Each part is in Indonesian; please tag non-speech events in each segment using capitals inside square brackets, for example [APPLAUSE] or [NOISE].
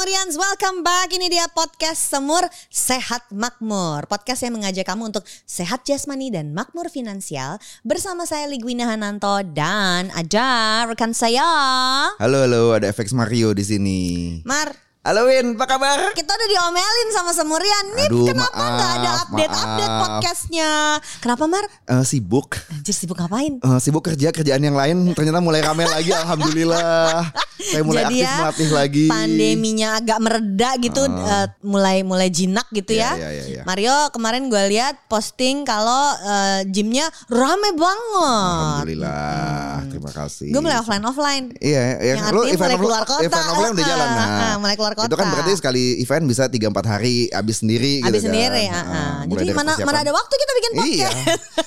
Semurians, welcome back. Ini dia podcast Semur Sehat Makmur. Podcast yang mengajak kamu untuk sehat jasmani dan makmur finansial. Bersama saya Ligwina Hananto dan ada rekan saya. Halo halo, ada FX Mario di sini. Mar, Halo Win, apa kabar? kita udah diomelin sama Semurian. Nih Aduh, kenapa nggak ada update-update podcastnya? Kenapa Mar? Eh, sibuk. Anjir sibuk ngapain? Eh, sibuk kerja kerjaan yang lain ternyata mulai ramai lagi alhamdulillah. Saya mulai Jadi aktif ya, melatih lagi. Pandeminya agak mereda gitu, eh, mulai mulai jinak gitu ya. Iya, iya, iya. Mario kemarin gue lihat posting kalau eh, gymnya rame banget. Alhamdulillah. Terima kasih. Gue mulai offline offline. Iya, ya. Yang Lu artinya event mulai keluar kota. Event offline udah jalan. [LAUGHS] Nah, Ah, mulai keluar Itu kan kota. berarti sekali event bisa 3-4 hari habis sendiri gitu Habis kan. sendiri. Nah, mulai Jadi mana mana ada waktu kita bikin Iya. podcast.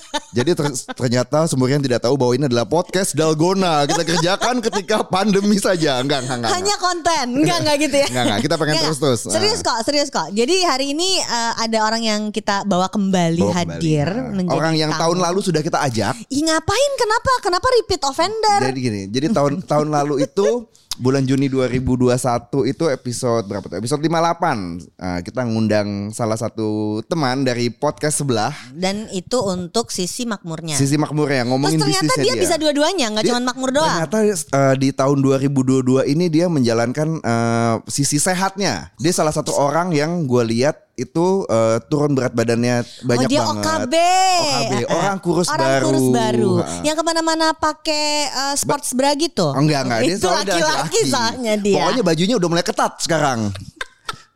[LAUGHS] Jadi ter- ternyata semurian tidak tahu bahwa ini adalah podcast Dalgona. Kita kerjakan ketika pandemi saja. Enggak, enggak, enggak. Hanya konten, [LAUGHS] enggak enggak gitu ya? Enggak, enggak. Kita pengen terus-terus. Serius Ah. kok, serius kok. Jadi hari ini eh, ada orang yang kita bawa kembali Bawa kembali. hadir Nah, menjadi Orang yang tamu. tahun lalu sudah kita ajak. Ih ngapain? Kenapa? Kenapa repeat offender? Jadi gini, jadi tahun tahun lalu itu [LAUGHS] bulan Juni 2021 itu episode berapa tuh? Episode 58. Nah, kita ngundang salah satu teman dari podcast sebelah. Dan itu untuk sisi makmurnya. Sisi makmur ya Terus ngomongin ternyata bisnisnya dia, bisa dua-duanya, nggak Dia- cuma makmur doang. Ternyata eh, di tahun 2022 ini dia menjalankan eh, sisi sehatnya. Dia salah satu orang yang gue lihat itu eh, turun berat badannya banyak oh dia banget. OKB. OKB, [LAUGHS] orang kurus orang baru. kurus baru. Ha. Yang ke mana-mana pakai eh, sports bra gitu. Enggak enggak dia Itu laki-laki soalnya dia. Pokoknya bajunya udah mulai ketat sekarang.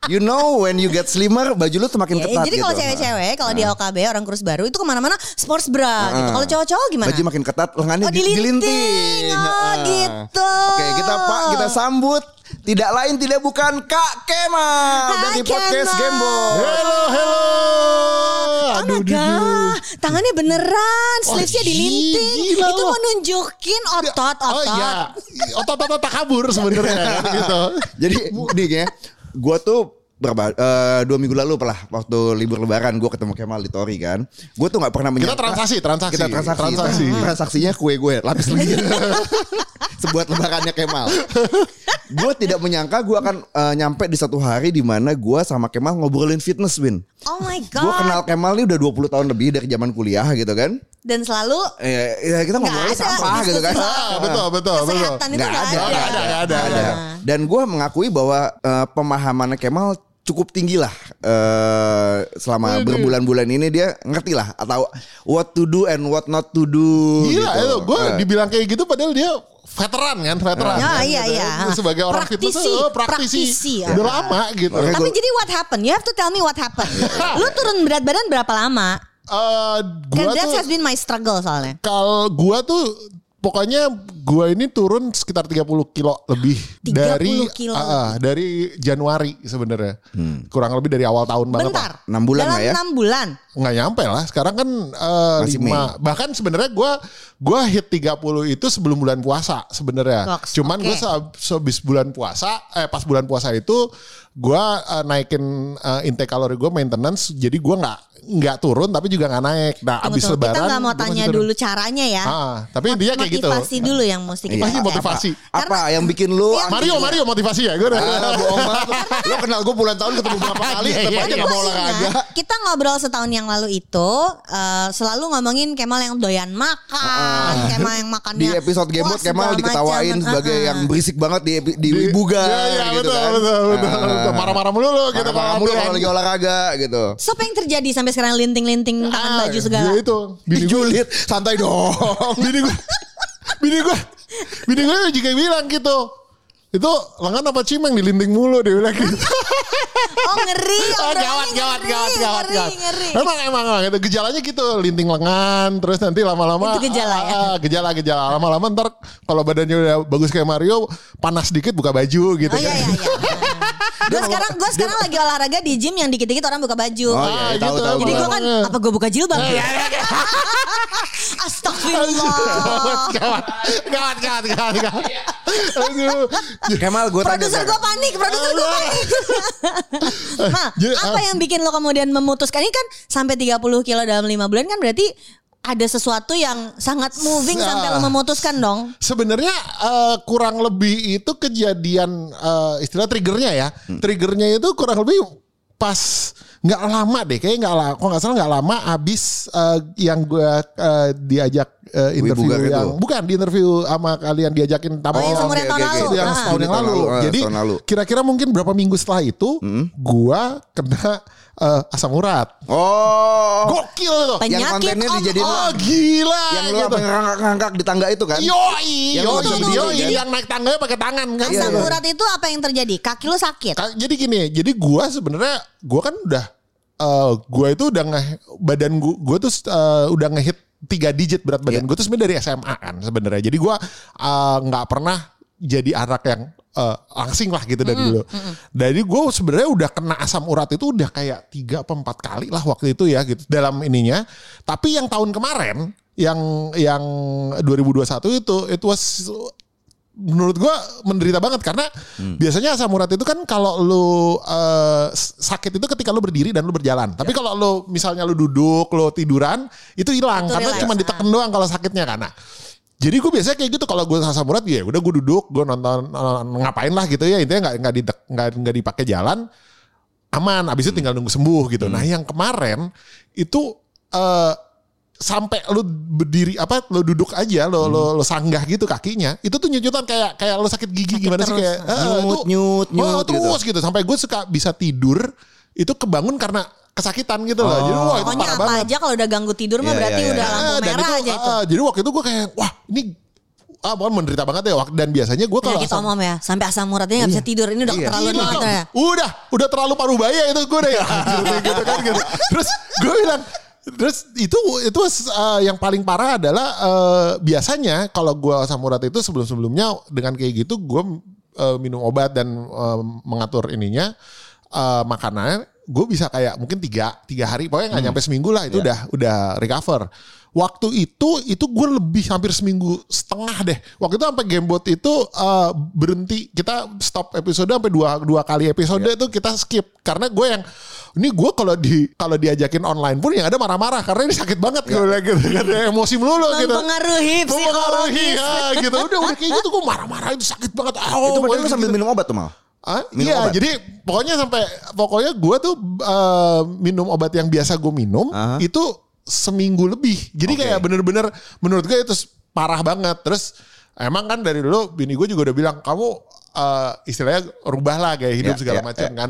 You know when you get slimmer baju lu semakin Ya, ketat jadi gitu. kalau cewek-cewek, kalau di OKB orang kurus baru itu ke mana-mana sports bra gitu. Ah. Kalau cowok-cowok gimana? Baju makin ketat, lengannya Oh, di- dilinting. dilinting. Oh, Ah. gitu. Oke, kita Pak, kita sambut tidak lain tidak bukan Kak Kemal Hai, dari podcast Kemal. Gembo. Halo, halo. Oh Aduh, god, tangannya beneran, Wah, sleevesnya gi- dilinting. gila Itu mau nunjukin otot, Oh otot. iya, otot-otot tak kabur sebenarnya gitu. [LAUGHS] Jadi nih ya, gue tuh berapa eh, dua minggu lalu lah waktu libur lebaran gue ketemu Kemal di Tori kan gue tuh nggak pernah menyangka transaksi, transaksi. kita transaksi, Transaksi. transaksinya kue gue lapis legit [LAUGHS] sebuat lebarannya Kemal gue tidak menyangka gue akan eh, nyampe di satu hari di mana gue sama Kemal ngobrolin fitness Win Oh my god. gue kenal Kemal ini udah 20 tahun lebih dari zaman kuliah gitu kan Dan selalu Eh, ya kita ngobrolin ada sampah gitu kan Ah, betul, betul, betul. kesehatan itu Nggak nggak ada, ada. nggak ada, nggak ada, ada. Dan gue mengakui bahwa eh, pemahamannya Kemal cukup tinggi lah eh, selama berbulan-bulan ini dia ngerti lah atau what to do and what not to do. Gila gitu. itu, gue Eh, dibilang kayak gitu padahal dia veteran kan, veteran. Ya, kan, iya, gitu. iya. Sebagai orang fitness Praktisi, tuh oh, praktisi. praktisi, ya. Udah lama gitu. Makanya Tapi gua- jadi what happened? You have to tell me what happened. Lu turun berat badan berapa lama? Eh, Kan gua that tuh has been my struggle soalnya. kalau gua tuh pokoknya gua ini turun sekitar 30 kilo lebih 30 dari kilo ah, dari Januari sebenarnya. Kurang lebih dari awal tahun banget Bentar. lah. Enam bulan Dalam lah ya. enam bulan. Nggak nyampe lah. Sekarang kan eh, Masih lima. Bahkan sebenarnya gua gua hit 30 itu sebelum bulan puasa sebenarnya. Cuman oke. gua se- sehabis bulan puasa eh pas bulan puasa itu gua eh, naikin eh, intake kalori gua maintenance jadi gua nggak nggak turun tapi juga nggak naik. Nah, Tunggu, abis tunggu. lebaran Kita nggak mau tanya turun. dulu caranya ya. Ah, tapi dia kayak gitu. Motivasi dulu yang mesti kita Pasti pakai. motivasi. Apa yang bikin lu Yang Mario, Mario motivasi ya gue. Ah, bohong banget. [LAUGHS] Lu kenal gue puluhan tahun ketemu berapa kali Iya, tetap iya, aja iya. gak mau olahraga. kita ngobrol setahun yang lalu itu eh, selalu ngomongin Kemal yang doyan makan, Kemal yang makannya Di episode Gamebot Kemal diketawain macam. sebagai ah. yang berisik banget di di Wibuga Iya, iya, gitu betul, kan. betul, betul, Ah. betul. Marah-marah mulu lu gitu Marah-marah mulu kalau lagi olahraga gitu. So apa yang terjadi sampai sekarang linting-linting tangan Ah, baju segala? Dia itu. Bini Dijulit, santai dong. [LAUGHS] bini gue, bini gue, bini gue juga bilang gitu. Itu lengan apa cimeng dilinting mulu dia bilang gitu. [LAUGHS] Oh ngeri, [LAUGHS] Oh, gawat, gawat, ngeri, gawat, gawat, ngeri, gawat. Emang, emang, emang. Itu gejalanya gitu. Linting lengan. Terus nanti lama-lama. Itu gejala ya? ah, ah, gejala, gejala. Lama-lama ntar kalau badannya udah bagus kayak Mario. Panas dikit buka baju gitu Oh iya kan. iya iya. Gue sekarang gue sekarang lagi olahraga di gym yang dikit-dikit orang buka baju. Oh, Ah, iya, gitu. tahu tahu. Jadi gue kan Makanya. apa gue buka jilbab? Iya, iya, iya. Astagfirullah. Gawat, gawat, gawat, gawat, gawat. Aduh. Kemal gue tanya. Produser gue panik, produser gue panik. [LAUGHS] Jadi, apa ah. yang bikin lo kemudian memutuskan ini kan sampai 30 kilo dalam lima bulan kan berarti ada sesuatu yang sangat moving Sa- sampai lo memutuskan dong. Sebenarnya eh, kurang lebih itu kejadian eh, istilah triggernya ya. Hmm. Triggernya itu kurang lebih pas nggak lama deh, kayaknya nggak lama. Kok nggak salah nggak lama abis eh, yang gue eh, diajak eh, interview Wibugar itu? yang bukan di interview sama kalian diajakin tamu Oh, yang Oh, yang tahun oke, lalu. yang Ah. setahun yang lalu. lalu, ah, Jadi kira-kira mungkin berapa minggu setelah itu, gua kena eh, asam urat. Oh. Gokil tuh. yang Penyakit kontennya om- dijadiin Oh gila. yang lu gitu. ngangkat-ngangkat di tangga itu kan? Yoi, Yang lu yoi, berdiri, yoi, kan? yang naik tangganya pakai tangan kan. Asam Gitu. urat itu apa yang terjadi? Kaki lo sakit. Ka- Jadi gini, jadi gua sebenarnya gua kan udah eh gua itu udah nge badan gua, gua tuh eh, udah ngehit tiga digit berat badan Iya. gua tuh sebenarnya dari SMA kan sebenarnya. Jadi gua eh, nggak pernah jadi anak yang eh, langsing lah gitu dari dulu. Jadi gue sebenarnya udah kena asam urat itu udah kayak tiga apa empat kali lah waktu itu ya gitu dalam ininya. Tapi yang tahun kemarin yang yang 2021 itu itu was menurut gua menderita banget karena biasanya asam urat itu kan kalau lu eh, sakit itu ketika lu berdiri dan lu berjalan. Tapi kalau lu misalnya lu duduk, lu tiduran, itu hilang karena cuma ditekan doang kalau sakitnya karena. Jadi gue biasanya kayak gitu kalau gue asam urat ya udah gue duduk, gue nonton eh, ngapain lah gitu ya intinya nggak nggak di nggak dipakai jalan aman. Abis itu tinggal nunggu sembuh gitu. Nah yang kemarin itu eh sampai lu berdiri apa lu duduk aja lu lu, lu sanggah gitu kakinya itu tuh nyucutan kayak kayak lu sakit gigi Sakit gimana sih terus. kayak eh, Nyut, itu- nyut, oh, nyut gitu. terus gitu. sampai gue suka bisa tidur itu kebangun karena kesakitan gitu loh jadi wah itu Pokoknya parah apa banget aja kalau udah ganggu tidur mah Iya, berarti iya, udah iya. lampu Ah, merah itu, aja itu. ah, jadi waktu itu gue kayak wah ini ah pokoknya menderita banget ya dan biasanya gue kalau asam- ya. Sampai asam uratnya gak bisa tidur. Ini udah Iya. keterlaluan Iya. banget ya. Udah, udah terlalu paruh baya itu gue [LAUGHS] udah ya. Gitu kan gitu. Terus gue bilang, terus itu itu uh, yang paling parah adalah uh, biasanya kalau gue asam urat itu sebelum-sebelumnya dengan kayak gitu gue uh, minum obat dan uh, mengatur ininya uh, makanannya gue bisa kayak mungkin tiga tiga hari pokoknya nggak nyampe seminggu lah itu udah udah recover. Waktu itu itu gue lebih hampir seminggu setengah deh. Waktu itu sampai gamebot itu uh, berhenti. Kita stop episode sampai dua dua kali episode itu kita skip. Karena gue yang ini gue kalau di kalau diajakin online pun yang ada marah-marah karena ini sakit banget gue bilang gitu kan. Emosi melulu gitu. Mempengaruhi mempengaruhi psikologis. ya, gitu. [LAUGHS] Udah udah kayak gitu gue marah-marah itu sakit banget. Ah, itu padahal pokoknya lu sambil gitu. minum obat tuh mal. Ah, Minum iya, obat? jadi pokoknya sampai pokoknya gue tuh eh, minum obat yang biasa gue minum Aha. itu seminggu lebih. Jadi Oke. kayak bener-bener menurut gue itu parah banget. Terus emang kan dari dulu bini gue juga udah bilang kamu eh, istilahnya rubah lah gaya hidup Ya, segala ya, macam ya. kan.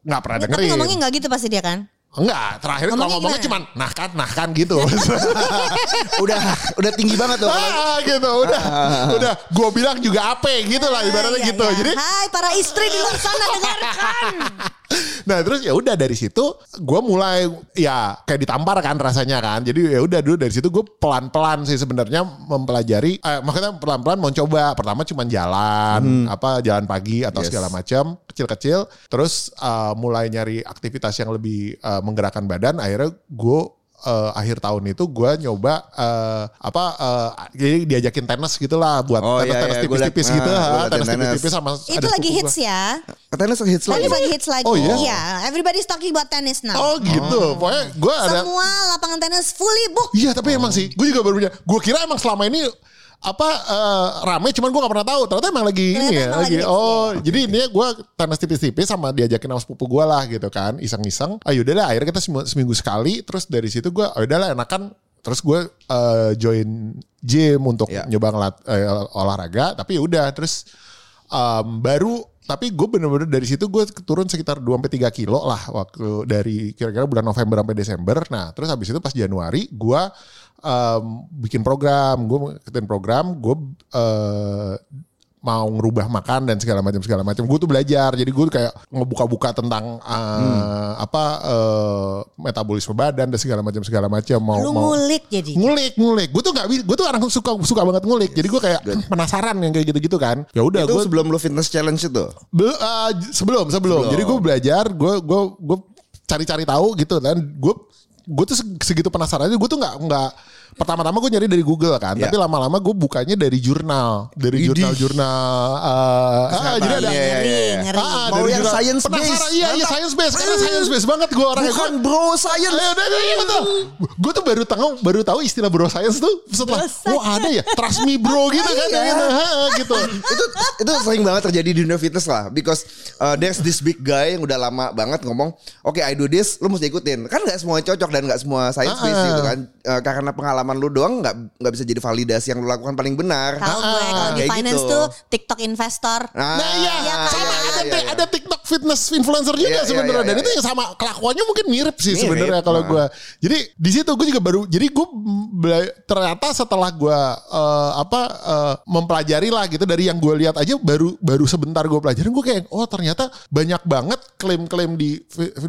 Nggak pernah Tapi dengerin. ngomongnya gak gitu pasti dia kan. Enggak, terakhir kalau Ngomongnya cuman nah kan, nah kan gitu. [LAUGHS] udah udah tinggi banget tuh. ah, gitu, udah. udah gue bilang juga apa gitu lah ibaratnya Iya, gitu. iya. Jadi Hai para istri di luar sana [LAUGHS] dengarkan. Nah terus ya udah dari situ gue mulai ya kayak ditampar kan rasanya kan. Jadi ya udah dulu dari situ gue pelan-pelan sih sebenarnya mempelajari. Eh, makanya pelan-pelan mau coba. Pertama cuma jalan, apa jalan pagi atau Yes. segala macam kecil-kecil. Terus eh, mulai nyari aktivitas yang lebih eh, menggerakkan badan. Akhirnya gue eh, akhir tahun itu gue nyoba eh, apa eh, jadi diajakin tenis gitulah buat Oh, tenis iya, tenis iya, gua tipis-tipis liat- gitu, ah, gua ha, tenis tenis. tipis-tipis sama Itu ada lagi hits gua. ya. Katanya hits lagi. Tennis lagi hits lagi. Oh, iya? Iya, everybody's talking about tennis now. Oh gitu, pokoknya gue ada Semua lapangan tenis fully book. Iya tapi emang sih, gue juga baru punya. Gue kira emang selama ini apa eh, rame, cuman gue gak pernah tahu. Ternyata emang lagi Ternyata ini ya, lagi. lagi oh, jadi ini gue tenis tipis-tipis sama diajakin sama sepupu gue lah gitu kan, iseng-iseng. Ayo udah lah, akhirnya kita seminggu, sekali. Terus dari situ gue, oh udah lah enakan. Terus gue eh, join gym untuk Ya. nyoba ngelat, eh, olahraga. Tapi ya udah, terus em, baru tapi gue bener-bener dari situ gue turun sekitar 2 sampai 3 kilo lah waktu dari kira-kira bulan November sampai Desember. Nah, terus habis itu pas Januari gue em, bikin program, gue ngikutin program, gue eh, mau ngerubah makan dan segala macam segala macam. Gue tuh belajar, jadi gue kayak ngebuka-buka tentang eh, apa eh, metabolisme badan dan segala macam segala macam. Mau Lu mau ngulik jadi. ngulik ngulik gue tuh nggak gue tuh orang suka suka banget ngulik jadi gue kayak penasaran yang kayak gitu gitu kan ya udah Itu gue sebelum lu fitness challenge itu. Be- uh, sebelum, sebelum Sebelum. jadi gue belajar gue gue gue cari-cari tahu gitu dan gue gue tuh segitu penasaran gue tuh nggak nggak pertama-tama gue nyari dari Google kan, Ya. tapi lama-lama gue bukanya dari jurnal, dari jurnal-jurnal. eh, ah, jadi ada Iya, iya, Ngeri, iya. ngeri. Ah, Mau dari yang jurnal. science Penasaran, based. Iya, iya science based. Karena science based banget gue orangnya. Bukan Gua- bro science. Ayo, udah, udah, betul. Gue tuh baru tahu baru tahu istilah bro science tuh setelah Bro oh ada ya trust me bro gitu kan Iya. gitu, Ha, gitu. [LAUGHS] itu itu sering banget terjadi di dunia fitness lah because uh, there's this big guy yang udah lama banget ngomong oke I do this lu mesti ikutin kan nggak semua cocok dan nggak semua science based Ah. gitu kan Uh, karena pengalaman lu doang nggak nggak bisa jadi validasi yang lu lakukan paling benar Tahu gue kalau di Kayak finance gitu. tuh TikTok investor. nah, Nah iya, Iya kan? sama ada iya, iya. ada TikTok fitness influencer juga Iya, iya, sebenarnya iya, dan iya, itu iya. yang sama kelakuannya mungkin mirip sih sebenarnya kalau nah. gue. Jadi di situ gue juga baru jadi gue ternyata setelah gue eh, apa eh, mempelajari lah gitu dari yang gue lihat aja baru baru sebentar gue pelajarin gue kayak oh ternyata banyak banget klaim-klaim di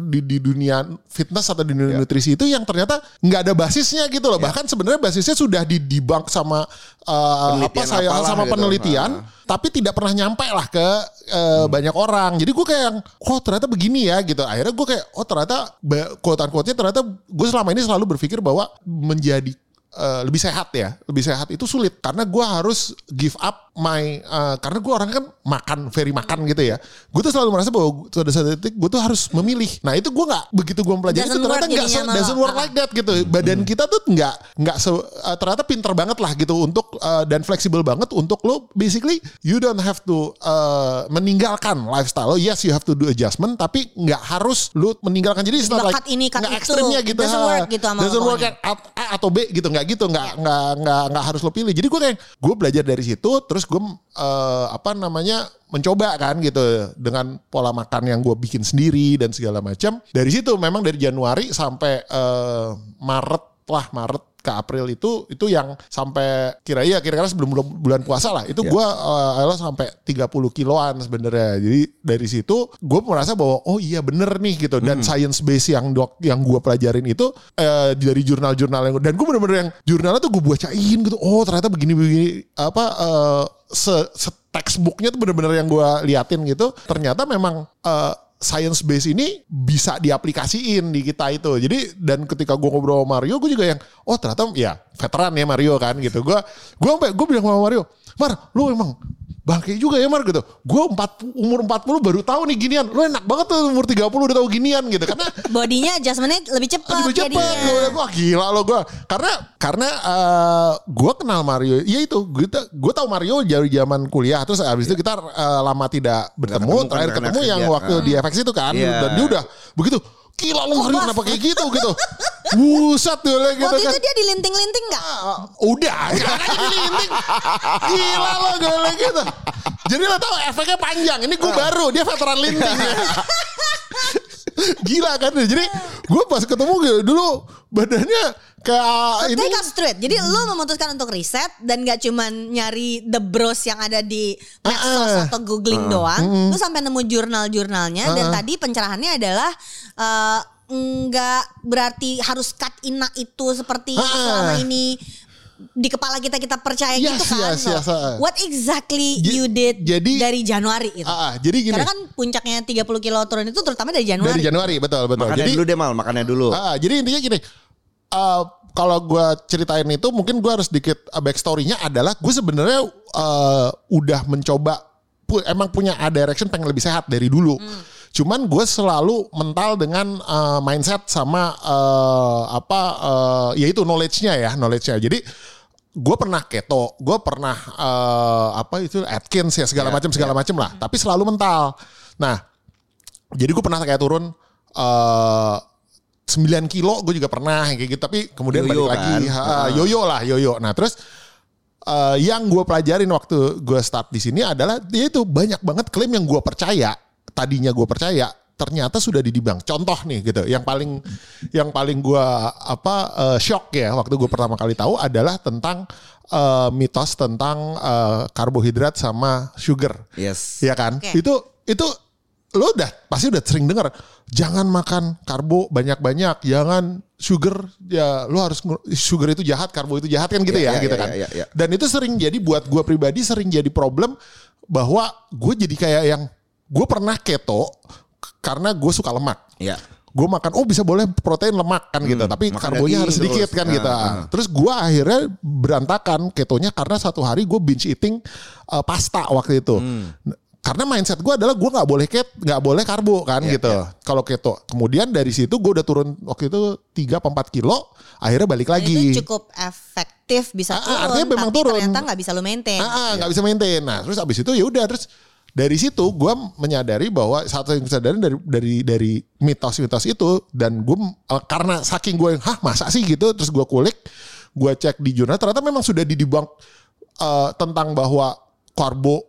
di, di dunia fitness atau di dunia Iya. nutrisi itu yang ternyata nggak ada basisnya gitu loh. Bahkan sebenarnya basisnya sudah di debunk sama eh, apa saya sama gitu. penelitian Ah. tapi tidak pernah nyampe lah ke eh, banyak orang. Jadi gue kayak, yang, oh ternyata begini ya gitu. Akhirnya gue kayak, oh ternyata quote quote ternyata gue selama ini selalu berpikir bahwa menjadi eh, lebih sehat ya, lebih sehat itu sulit karena gue harus give up my eh, karena gue orang kan makan very makan gitu ya. Gue tuh selalu merasa bahwa pada satu titik gue tuh harus memilih. Nah itu gue nggak begitu gue mempelajari itu Doesn't ternyata work nggak doesn't work Ah. like that gitu. Badan kita tuh nggak nggak se- uh, ternyata pinter banget lah gitu untuk uh, dan fleksibel banget untuk lo basically you don't have to uh, meninggalkan lifestyle lo. Yes, you have to do adjustment tapi nggak harus lo meninggalkan. Jadi it's not Bakat ini, nggak itu. ekstrimnya gitu. Doesn't work gitu sama Doesn't work pokoknya. at A atau B gitu nggak gitu nggak nggak nggak nggak harus lo pilih. Jadi gue kayak gue belajar dari situ terus gue uh, apa namanya mencoba kan gitu dengan pola makan yang gue bikin sendiri dan segala macam. Dari situ memang dari Januari sampai eh, Maret lah Maret ke April itu itu yang sampai kira iya kira-kira sebelum bulan, puasa lah. Itu Ya. gue uh, sampai 30 kiloan sebenarnya. Jadi dari situ gue merasa bahwa oh iya bener nih gitu. Dan science base yang dok yang gue pelajarin itu eh, dari jurnal-jurnal yang dan gue bener-bener yang jurnalnya tuh gue bacain gitu. Oh ternyata begini-begini apa eh, se, se textbooknya tuh bener-bener yang gue liatin gitu. Ternyata memang eh, science base ini bisa diaplikasiin di kita itu. Jadi dan ketika gue ngobrol sama Mario gue juga yang oh ternyata ya veteran ya Mario kan gitu. Gue gue sampai gue bilang sama Mario Mar lu emang bangke juga ya Mar gitu. Gue empat umur 40 baru tahu nih ginian. Lu enak banget tuh umur 30 udah tahu ginian gitu. Karena [LAUGHS] Bodinya adjustmentnya lebih cepat lebih cepat wah gila lo gue karena karena eh, gue kenal Mario. Ya itu gue gue tahu Mario dari zaman kuliah. Terus abis itu kita eh, lama tidak bertemu. ketemu kan terakhir ketemu yang kerja. waktu di FX itu kan. Iya. dan dia udah begitu gila lo Mario kenapa kayak gitu? Gitu [LAUGHS] buset tuh gitu Waktu kan itu dia dilinting-linting nggak? Ah, udah [LAUGHS] sekarang aja dilinting gila lo gue bilang gitu jadi lo tau efeknya panjang ini gue baru dia veteran linting ya. gila kan jadi gue pas ketemu gitu, dulu badannya kayak ini Take us straight. Jadi lu memutuskan untuk riset dan gak cuman nyari the bros yang ada di medsos Ah, ah. atau googling doang. Lu sampai nemu jurnal-jurnalnya dan Ah. tadi pencerahannya adalah eh, nggak berarti harus cut inak itu seperti Ah. selama ini di kepala kita kita percaya Yes, gitu kan. yes, yes, ah. What exactly J- you did jadi- dari Januari itu? Ah, ah, jadi gini Karena kan puncaknya 30 kilo turun itu terutama dari Januari. dari Januari betul betul makannya jadi dulu deh mal makannya dulu Ah, jadi intinya gini. eh, kalau gue ceritain itu mungkin gue harus sedikit uh, backstory-nya adalah gue sebenarnya eh, udah mencoba pu- emang punya a direction pengen lebih sehat dari dulu. Cuman gue selalu mental dengan eh, mindset sama eh, apa eh, yaitu knowledge-nya ya, knowledge-nya. Jadi gue pernah keto, gue pernah eh, apa itu Atkins ya segala Ya, macam segala macam lah. Tapi selalu mental. Nah, jadi gue pernah kayak turun eh 9 kilo gue juga pernah kayak gitu tapi kemudian Yoyo balik lagi kan? ha, Ah. yoyo lah yoyo nah terus eh, yang gue pelajarin waktu gue start di sini adalah dia itu banyak banget klaim yang gue percaya tadinya gue percaya ternyata sudah didibang contoh nih gitu yang paling yang paling gue apa eh, shock ya waktu gue pertama kali tahu adalah tentang eh, mitos tentang eh, karbohidrat sama sugar yes Iya kan? Oke. Itu itu lo udah pasti udah sering dengar jangan makan karbo banyak-banyak, jangan sugar ya lo harus sugar itu jahat, karbo itu jahat kan gitu Iya, ya, iya, gitu iya, kan. iya, iya. Dan itu sering jadi buat gue pribadi sering jadi problem bahwa gue jadi kayak yang gue pernah keto karena gue suka lemak. ya gue makan oh bisa boleh protein lemak kan gitu tapi makan karbonya daging harus sedikit terus. kan Nah, gitu nah. terus gue akhirnya berantakan ketonya karena satu hari gue binge eating uh, pasta waktu itu Hmm. karena mindset gue adalah gue nggak boleh ket nggak boleh karbo kan Iya, gitu kalau keto kemudian dari situ gue udah turun waktu itu 3 4 kilo akhirnya balik Dan lagi itu cukup efektif bisa Ah, turun. artinya memang tapi turun. ternyata nggak bisa lu maintain. Ah, ah, nggak bisa maintain. Nah, terus abis itu ya udah terus dari situ gue menyadari bahwa satu yang kesadaran dari dari dari mitos-mitos itu dan gue karena saking gue yang hah masa sih gitu terus gue kulik gue cek di jurnal ternyata memang sudah didibang eh, tentang bahwa karbo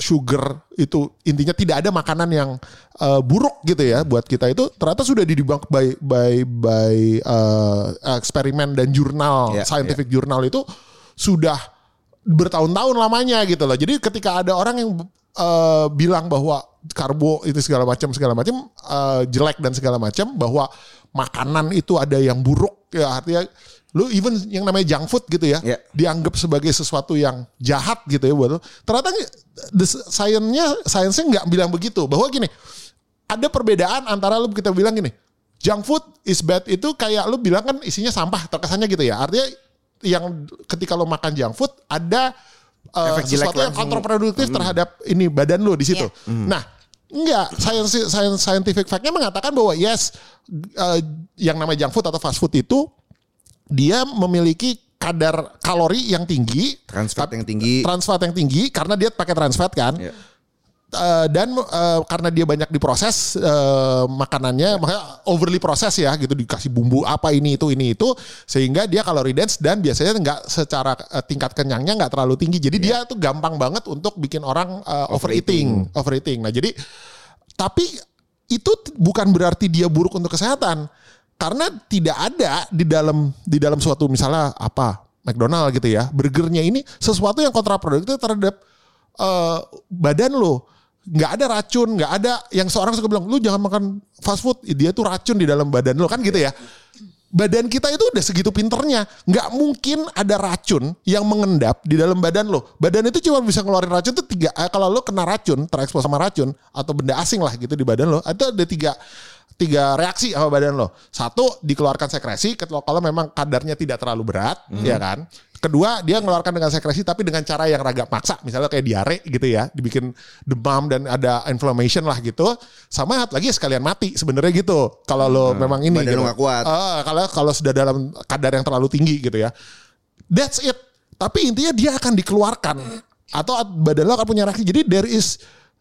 sugar itu intinya tidak ada makanan yang eh, buruk gitu ya buat kita itu ternyata sudah didibang by by by eh, eksperimen dan jurnal Ya, scientific jurnal itu sudah bertahun-tahun lamanya gitu loh. Jadi ketika ada orang yang eh, bilang bahwa karbo itu segala macam segala macam eh, jelek dan segala macam bahwa makanan itu ada yang buruk ya artinya lu even yang namanya junk food gitu ya Ya. dianggap sebagai sesuatu yang jahat gitu ya buat lu. Ternyata the science-nya science-nya nggak bilang begitu bahwa gini ada perbedaan antara lu kita bilang gini junk food is bad itu kayak lu bilang kan isinya sampah terkesannya gitu ya artinya yang ketika lu makan junk food ada uh, Efek jelek sesuatu yang langsung. kontraproduktif terhadap ini badan lu di situ Iya. nah enggak science, science scientific fact-nya mengatakan bahwa yes uh, yang namanya junk food atau fast food itu dia memiliki kadar kalori yang tinggi Trans fat yang tinggi. trans fat yang tinggi karena dia pakai trans fat kan Iya. Eh, dan eh, karena dia banyak diproses eh, makanannya makanya overly proses ya gitu. Dikasih bumbu apa ini itu ini itu. Sehingga dia kalori dense dan biasanya nggak secara eh, tingkat kenyangnya nggak terlalu tinggi. Jadi dia tuh gampang banget untuk bikin orang eh, overeating. Overeating. Nah jadi tapi itu bukan berarti dia buruk untuk kesehatan. Karena tidak ada di dalam di dalam suatu misalnya apa McDonald gitu ya burgernya ini sesuatu yang kontraproduktif terhadap eh, badan lo nggak ada racun nggak ada yang seorang suka bilang lu jangan makan fast food. Dia tuh racun di dalam badan lo kan gitu ya. Badan kita itu udah segitu pinternya nggak mungkin ada racun yang mengendap di dalam badan lo badan itu cuma bisa ngeluarin racun tuh tiga eh, kalau lo kena racun terekspos sama racun atau benda asing lah gitu di badan lo itu ada tiga tiga reaksi sama badan lo satu dikeluarkan sekresi kalau memang kadarnya tidak terlalu berat ya kan kedua dia mengeluarkan dengan sekresi tapi dengan cara yang agak maksa misalnya kayak diare gitu ya dibikin demam dan ada inflammation lah gitu sama lagi sekalian mati sebenarnya gitu kalau lo memang ini badan gitu. lo kuat. Ah, kalau kalau sudah dalam kadar yang terlalu tinggi gitu ya. That's it. Tapi intinya dia akan dikeluarkan atau badan lo akan punya reaksi. Jadi there is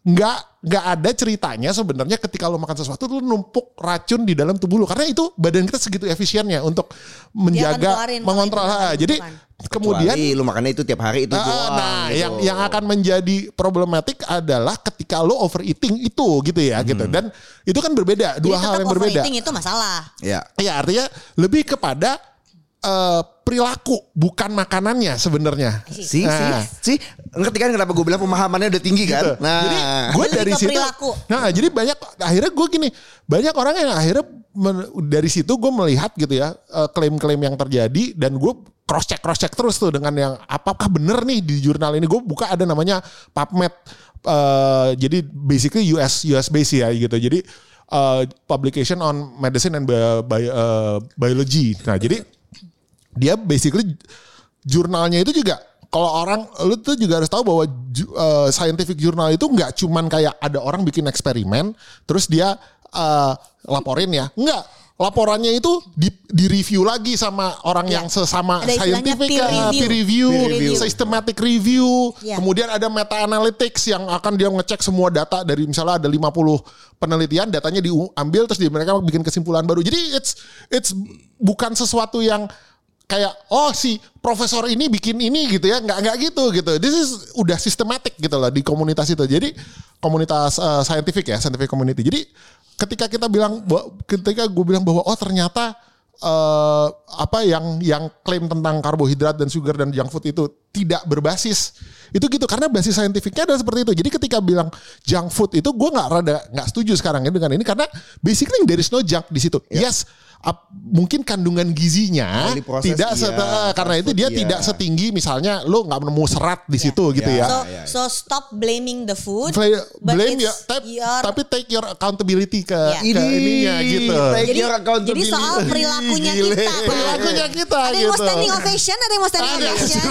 nggak nggak ada ceritanya sebenarnya ketika lo makan sesuatu lo numpuk racun di dalam tubuh lo karena itu badan kita segitu efisiennya untuk menjaga keluarin mengontrol. Ah, jadi bukan. kemudian Kecuali lu makannya itu tiap hari itu Ah, doang. nah, gitu. yang yang akan menjadi problematik adalah ketika lo overeating itu gitu ya gitu. Dan itu kan berbeda, dua Jadi hal tetap yang berbeda. overeating itu masalah. Ya. Ya artinya lebih kepada eh, perilaku bukan makanannya sebenarnya. Si, Nah. si, si, ngerti kan kenapa gue bilang pemahamannya udah tinggi kan? Gitu. Nah, Jadi gue dari situ. perilaku. Nah jadi banyak akhirnya gue gini banyak orang yang akhirnya men- dari situ gue melihat gitu ya eh, klaim-klaim yang terjadi dan gue cross check cross check terus tuh dengan yang apakah bener nih di jurnal ini gue buka ada namanya PubMed eh, jadi basically US US base ya gitu jadi eh, publication on medicine and bio- bio- eh, biology nah jadi dia basically jurnalnya itu juga kalau orang lu tuh juga harus tahu bahwa ju- eh, scientific journal itu nggak cuman kayak ada orang bikin eksperimen terus dia eh, laporin ya enggak laporannya itu di, di review lagi sama orang Ya. yang sesama Ada scientific peer eh, review. peer review, Peer review. systematic review Ya. kemudian ada meta analytics yang akan dia ngecek semua data dari misalnya ada 50 penelitian datanya diambil terus di mereka bikin kesimpulan baru jadi it's it's bukan sesuatu yang kayak oh si profesor ini bikin ini gitu ya. Nggak nggak gitu gitu. This is udah sistematik gitu loh di komunitas itu. Jadi komunitas eh, scientific ya scientific community. Jadi ketika kita bilang ketika gue bilang bahwa oh ternyata eh, apa yang yang klaim tentang karbohidrat dan sugar dan junk food itu tidak berbasis itu gitu. Karena basis saintifiknya adalah seperti itu. Jadi ketika bilang junk food itu gue nggak rada nggak setuju sekarang ya dengan ini. Karena basically there is no junk di situ. Yes ap- mungkin kandungan gizinya tidak iya. sete- karena itu dia Iya. tidak setinggi misalnya lo nggak nemu serat di situ gitu Iya. ya. So, iya. so stop blaming the food. Play- blame ya, tapi, your- tapi take your accountability ke, Iya. ke ininya gitu. Take jadi, your accountability. jadi soal perilakunya Gile. kita. Perilakunya kita Ada yang mau gitu. standing ovation, ada yang mau standing Ada. ovation.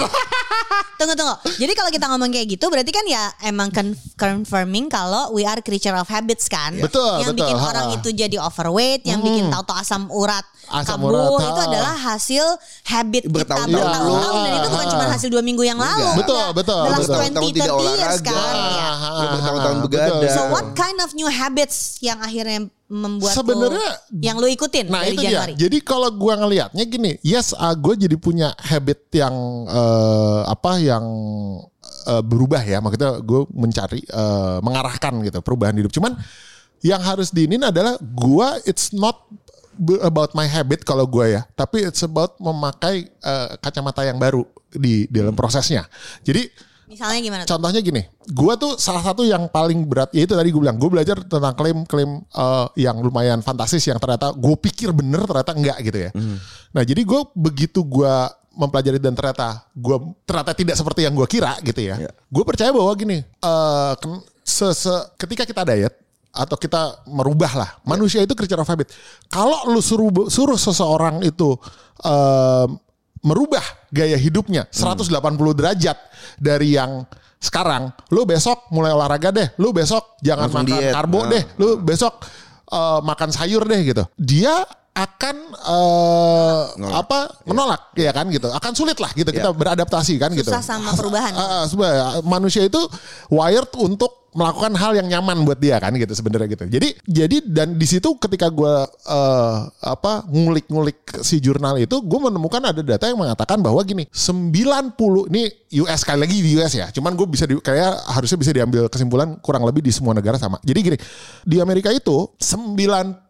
tunggu tunggu. Jadi kalau kita ngomong kayak gitu, berarti kan ya emang con- confirming kalau we are creature of habits kan. Betul, Yang betul. bikin Ha. orang itu jadi overweight, yang bikin tahu-tahu asam urat Asam kambuh urat, itu ha. adalah hasil habit kita Bertahun-tahun dan itu bukan cuma hasil dua minggu yang lalu. Betul, betul, last betul. 20, Bertahun-tahun tidak 30 years olahraga. kan. Ah, Ya. ah, Udah bertahun-tahun ah, begadang. betul. So what kind of new habits yang akhirnya membuat Sebenarnya- lu, yang lu ikutin Nah dari itu Januari? dia. Jadi kalau gua ngelihatnya gini, yes, uh, gue jadi punya habit yang eh, apa yang eh, berubah ya. Maksudnya gue mencari eh, mengarahkan gitu perubahan hidup. Cuman yang harus diinin adalah gua it's not about my habit kalau gua ya, tapi it's about memakai eh, kacamata yang baru di dalam prosesnya. Jadi Misalnya gimana? tuh? Contohnya gini, gua tuh salah satu yang paling berat ya itu tadi gue bilang, gue belajar tentang klaim-klaim eh, yang lumayan fantastis yang ternyata gue pikir bener ternyata enggak gitu ya. Nah jadi gue begitu gua mempelajari dan ternyata gue ternyata tidak seperti yang gue kira gitu ya. Iya. Gue percaya bahwa gini, eh, se- se- ketika kita diet atau kita merubah lah, manusia itu creature of habit. Kalau lu suruh suruh seseorang itu eh, merubah gaya hidupnya 180 derajat dari yang sekarang, lu besok mulai olahraga deh, lu besok jangan Langsung makan diet. karbo Nah. deh, lu besok eh, makan sayur deh gitu. Dia akan eh, Nolak. apa menolak ya kan gitu akan sulit lah gitu kita beradaptasi kan gitu Susah sama perubahan. Ah, ah, sebenarnya manusia itu wired untuk melakukan hal yang nyaman buat dia kan gitu sebenarnya gitu. Jadi jadi dan di situ ketika gue eh, apa ngulik-ngulik si jurnal itu gue menemukan ada data yang mengatakan bahwa gini 90 ini US sekali lagi di US ya. Cuman gue bisa di, kayak harusnya bisa diambil kesimpulan kurang lebih di semua negara sama. Jadi gini di Amerika itu 90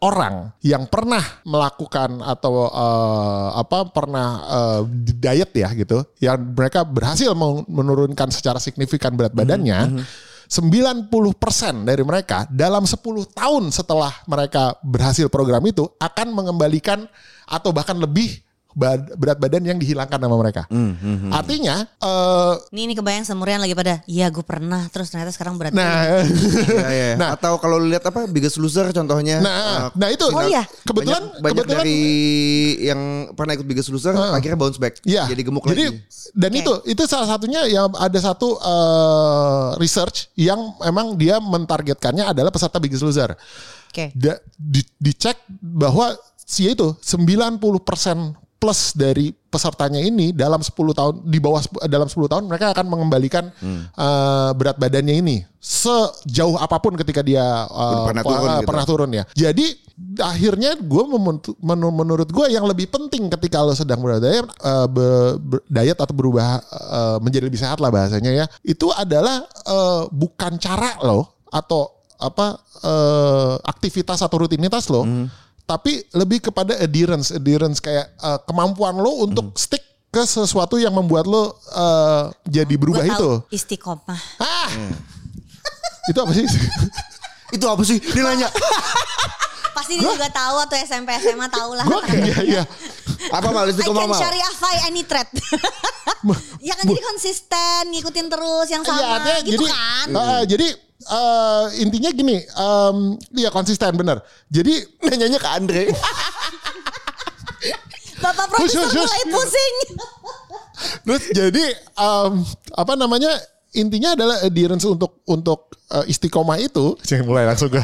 orang yang pernah melakukan atau eh, apa pernah eh, diet ya gitu yang mereka berhasil men- menurunkan secara signifikan berat badannya 90% dari mereka dalam 10 tahun setelah mereka berhasil program itu akan mengembalikan atau bahkan lebih bad- berat badan yang dihilangkan sama mereka. Artinya eh, Ini ini kebayang semurian lagi pada, iya gue pernah terus ternyata sekarang berat. nah [LAUGHS] Iya, iya. Nah. atau kalau lihat apa Biggest Loser contohnya. Nah, eh, nah itu. Oh iya. Kebetulan banyak, banyak kebetulan dari yang pernah ikut Biggest Loser akhirnya bounce back. Iya. Jadi gemuk Jadi, lagi. Dan Oke. itu itu salah satunya yang ada satu eh, research yang memang dia mentargetkannya adalah peserta Biggest Loser. Oke. Da- di, dicek bahwa si itu 90% plus dari pesertanya ini dalam 10 tahun di bawah dalam 10 tahun mereka akan mengembalikan eh, berat badannya ini sejauh apa pun ketika dia eh, Pernah turun eh, gitu. pernah turun ya. Jadi akhirnya gue menurut gue yang lebih penting ketika lo sedang berdiet eh, be- ber- diet atau berubah eh, menjadi lebih sehat lah bahasanya ya itu adalah eh, bukan cara lo atau apa eh, aktivitas atau rutinitas lo tapi lebih kepada adherence adherence kayak eh, kemampuan lo untuk stick ke sesuatu yang membuat lo eh, jadi berubah Gua itu Istiqomah. ah [LAUGHS] itu apa sih [LAUGHS] Itu apa sih? Dia nanya. Pasti dia juga tahu atau SMP SMA tahu lah. gue kayak iya apa malah I itu can mau? syariah fight any threat. [LAUGHS] ya kan jadi konsisten ngikutin terus yang sama Iya, artinya gitu jadi, kan. eh, jadi eh, intinya gini, em, iya konsisten bener. Jadi Nanyanya ke Andre. [LAUGHS] Bapak profesor Hush, hush, mulai pusing. terus jadi em, apa namanya intinya adalah adherence untuk untuk eh, istiqomah itu. Saya mulai langsung gue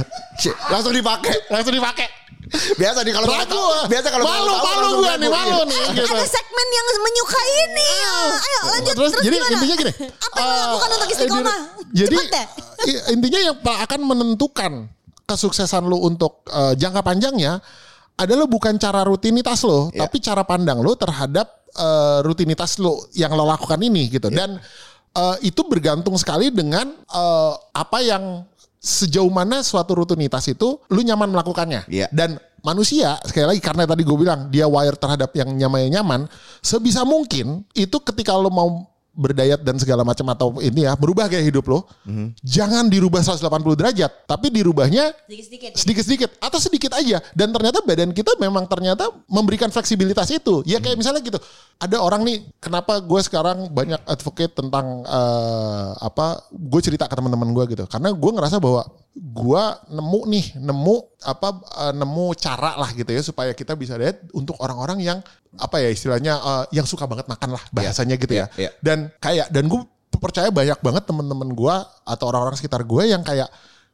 langsung dipakai. langsung dipakai. Biasa nih kalau Ragu, tahu- ah. biasa kalau malu tahu malu gue nih malu Iya. nih gitu. Ada segmen yang menyukai ini. Ayo lanjut terus, terus, jadi gimana? intinya gini. Apa yang lo eh, lakukan untuk istiqomah? Jadi Cepet deh. i- intinya yang akan menentukan kesuksesan lo untuk eh, jangka panjangnya adalah bukan cara rutinitas lo, Iya. tapi cara pandang lo terhadap eh, rutinitas lo yang lo lakukan ini gitu. Iya. Dan eh, itu bergantung sekali dengan eh, apa yang sejauh mana suatu rutinitas itu lu nyaman melakukannya. Iya. Dan manusia sekali lagi karena tadi gue bilang dia wire terhadap yang nyaman nyaman, sebisa mungkin itu ketika lo mau berdayat dan segala macam atau ini ya merubah gaya hidup lo, jangan dirubah 180 derajat, tapi dirubahnya Sedikit-sedikit. sedikit-sedikit atau sedikit aja. Dan ternyata badan kita memang ternyata memberikan fleksibilitas itu. Ya kayak misalnya gitu ada orang nih kenapa gue sekarang banyak advocate tentang eh, apa gue cerita ke teman-teman gue gitu. Karena gue ngerasa bahwa gue nemu nih nemu apa eh, nemu cara lah gitu ya supaya kita bisa diet untuk orang-orang yang apa ya istilahnya eh, yang suka banget makan lah bahasanya gitu ya iya, iya. dan kayak dan gue percaya banyak banget teman-teman gue atau orang-orang sekitar gue yang kayak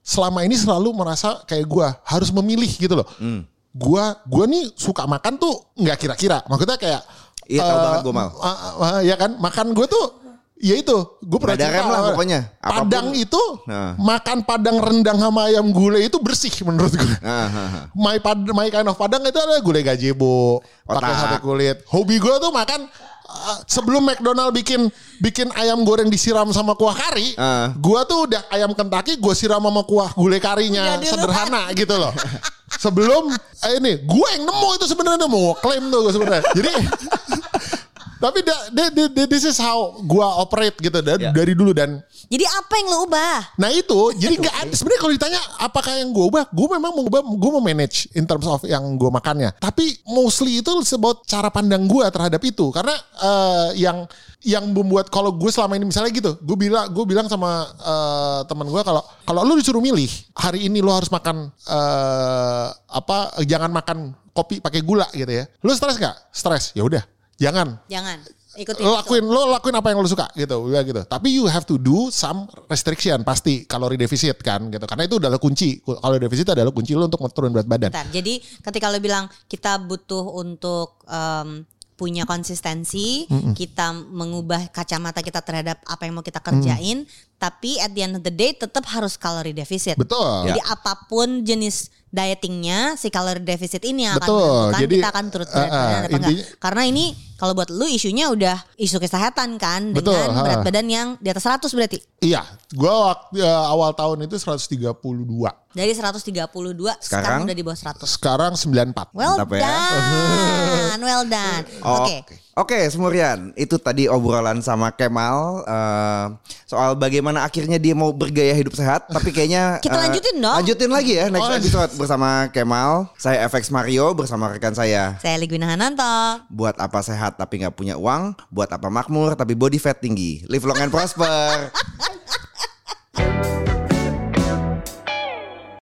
selama ini selalu merasa kayak gue harus memilih gitu loh. Hmm. Gua gua nih suka makan tuh nggak kira-kira. Maksudnya kayak Iya, tahu eh, banget gua mau. ah, ah, ya kan makan gue tuh ya itu gue pernah ada rem lah pokoknya. Apa pun. Padang itu Nah. makan padang rendang sama ayam gulai itu bersih menurut gue. Ah, ah, ah. My, pad, my kind of padang itu ada gulai gajebo, pakai Otak. sate kulit. Hobi gue tuh makan uh, sebelum McDonald bikin bikin ayam goreng disiram sama kuah kari, Ah. gua tuh udah ayam Kentucky gue siram sama kuah gulai karinya Jadi sederhana gitu loh. Sebelum eh, ini gue yang nemu itu sebenarnya mau klaim tuh gue sebenarnya. Jadi [LAUGHS] tapi da, da- da- da- this is how gua operate gitu dari, Ya. dari dulu dan Jadi apa yang lo ubah? Nah itu jadi nggak ada sebenarnya kalau ditanya apakah yang gue ubah, gue memang mau ubah, gue mau manage in terms of yang gue makannya. Tapi mostly itu sebab cara pandang gue terhadap itu karena eh, yang yang membuat kalau gue selama ini misalnya gitu, gue bilang gue bilang sama eh, teman gue kalau kalau lu disuruh milih hari ini lu harus makan eh, apa jangan makan kopi pakai gula gitu ya. Lu stres nggak? Stres. Ya udah, jangan. Jangan. Ikutin. lo itu. lakuin lo lakuin apa yang lo suka gitu. Ya gitu. Tapi you have to do some restriction pasti kalori defisit kan gitu. Karena itu adalah kunci. Kalori defisit adalah kunci lo untuk turun berat badan. Bentar, jadi ketika lo bilang kita butuh untuk em, punya konsistensi, kita mengubah kacamata kita terhadap apa yang mau kita kerjain, tapi at the end of the day tetap harus kalori defisit. betul. Jadi apa pun jenis dietingnya, si kalori defisit ini yang akan Betul. menentukan Jadi, kita akan turut enggak. intinya- Karena ini kalau buat lu isunya udah isu kesehatan kan Betul, dengan ha. berat badan yang di atas 100 berarti. iya gua waktu ya, awal tahun itu 132 Dari 132 sekarang, Sekarang? udah di bawah 100. sekarang 94 Well Mantap ya. done, well done. [LAUGHS] Oh, Oke. Oke, Oke, Semurian, itu tadi obrolan sama Kemal eh, soal bagaimana akhirnya dia mau bergaya hidup sehat, tapi kayaknya [LAUGHS] Kita eh, lanjutin dong. Lanjutin lagi ya next Oh, episode bersama Kemal, saya FX Mario bersama rekan saya. Saya Ligwina Hananto. Buat apa tapi nggak punya uang, buat apa makmur tapi body fat tinggi. Live long and prosper. [LAUGHS]